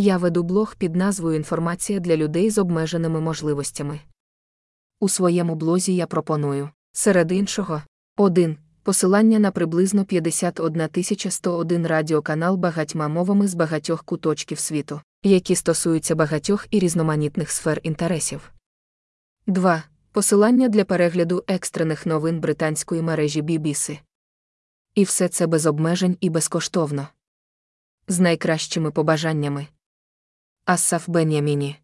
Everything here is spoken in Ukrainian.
Я веду блог під назвою Інформація для людей з обмеженими можливостями. У своєму блозі я пропоную, серед іншого, 1. Посилання на приблизно 51 101 радіоканал багатьма мовами з багатьох куточків світу, які стосуються багатьох і різноманітних сфер інтересів. 2. Посилання для перегляду екстрених новин британської мережі BBC. І все це без обмежень і безкоштовно. З найкращими побажаннями. Ассаф Беняміні